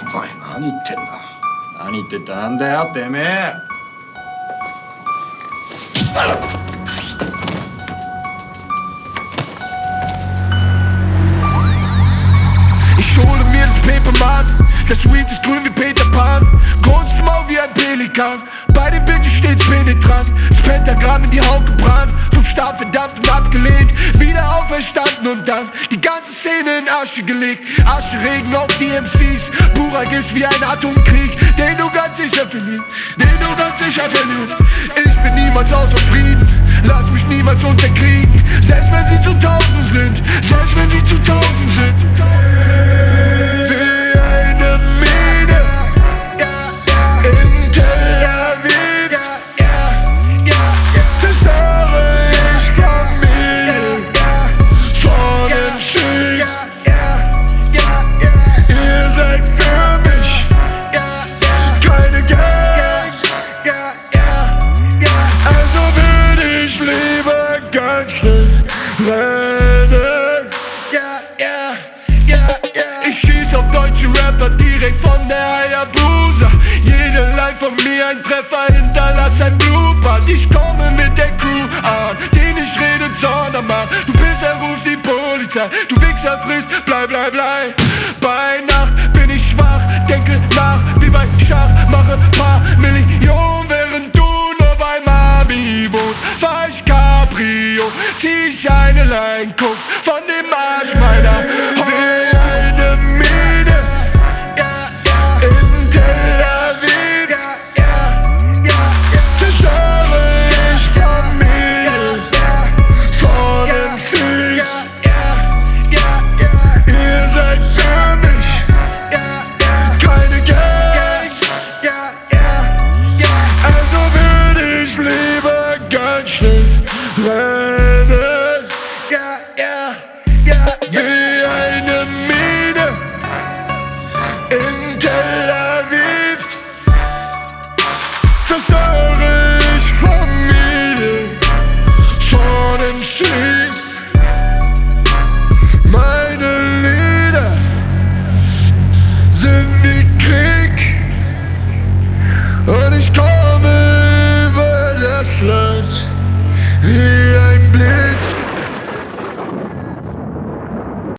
お前何言ってんだ何言ってってなんだよてめえ Ich hole mir das Paperman, das Weed ist grün wie Peter Pan. Großes Maul wie ein Pelikan, bei den Bitches stets penetrant. Das Pentagramm in die Haut gebrannt, vom Staat verdammt und abgelehnt. Wieder auferstanden und dann die ganze Szene in Asche gelegt. Ascheregen auf die MCs, Burak ist wie ein Atomkrieg, den du ganz sicher verlierst. Den du ganz sicher verlierst. Ich bin niemals außer Frieden, lass mich niemals unterkriegen. Selbst wenn sie ich lieber ganz schnell rennen. Ich schieß auf deutsche Rapper direkt von der Hayabusa. Jede Line von mir ein Treffer hinterlass ein Blooper. Ich komme mit der Crew an, den ich rede Zornermann. Du Pisser rufst die Polizei, du Wichser frisst, bleib, bleib, bleib. Zieh ich eine Line, guckst von dem Arsch meiner Wie eine Mine in Tel Aviv zerstöre ich Familien von dem Krieg. Ihr seid für mich keine Gang. Also würde ich lieber ganz schnell rennen. Und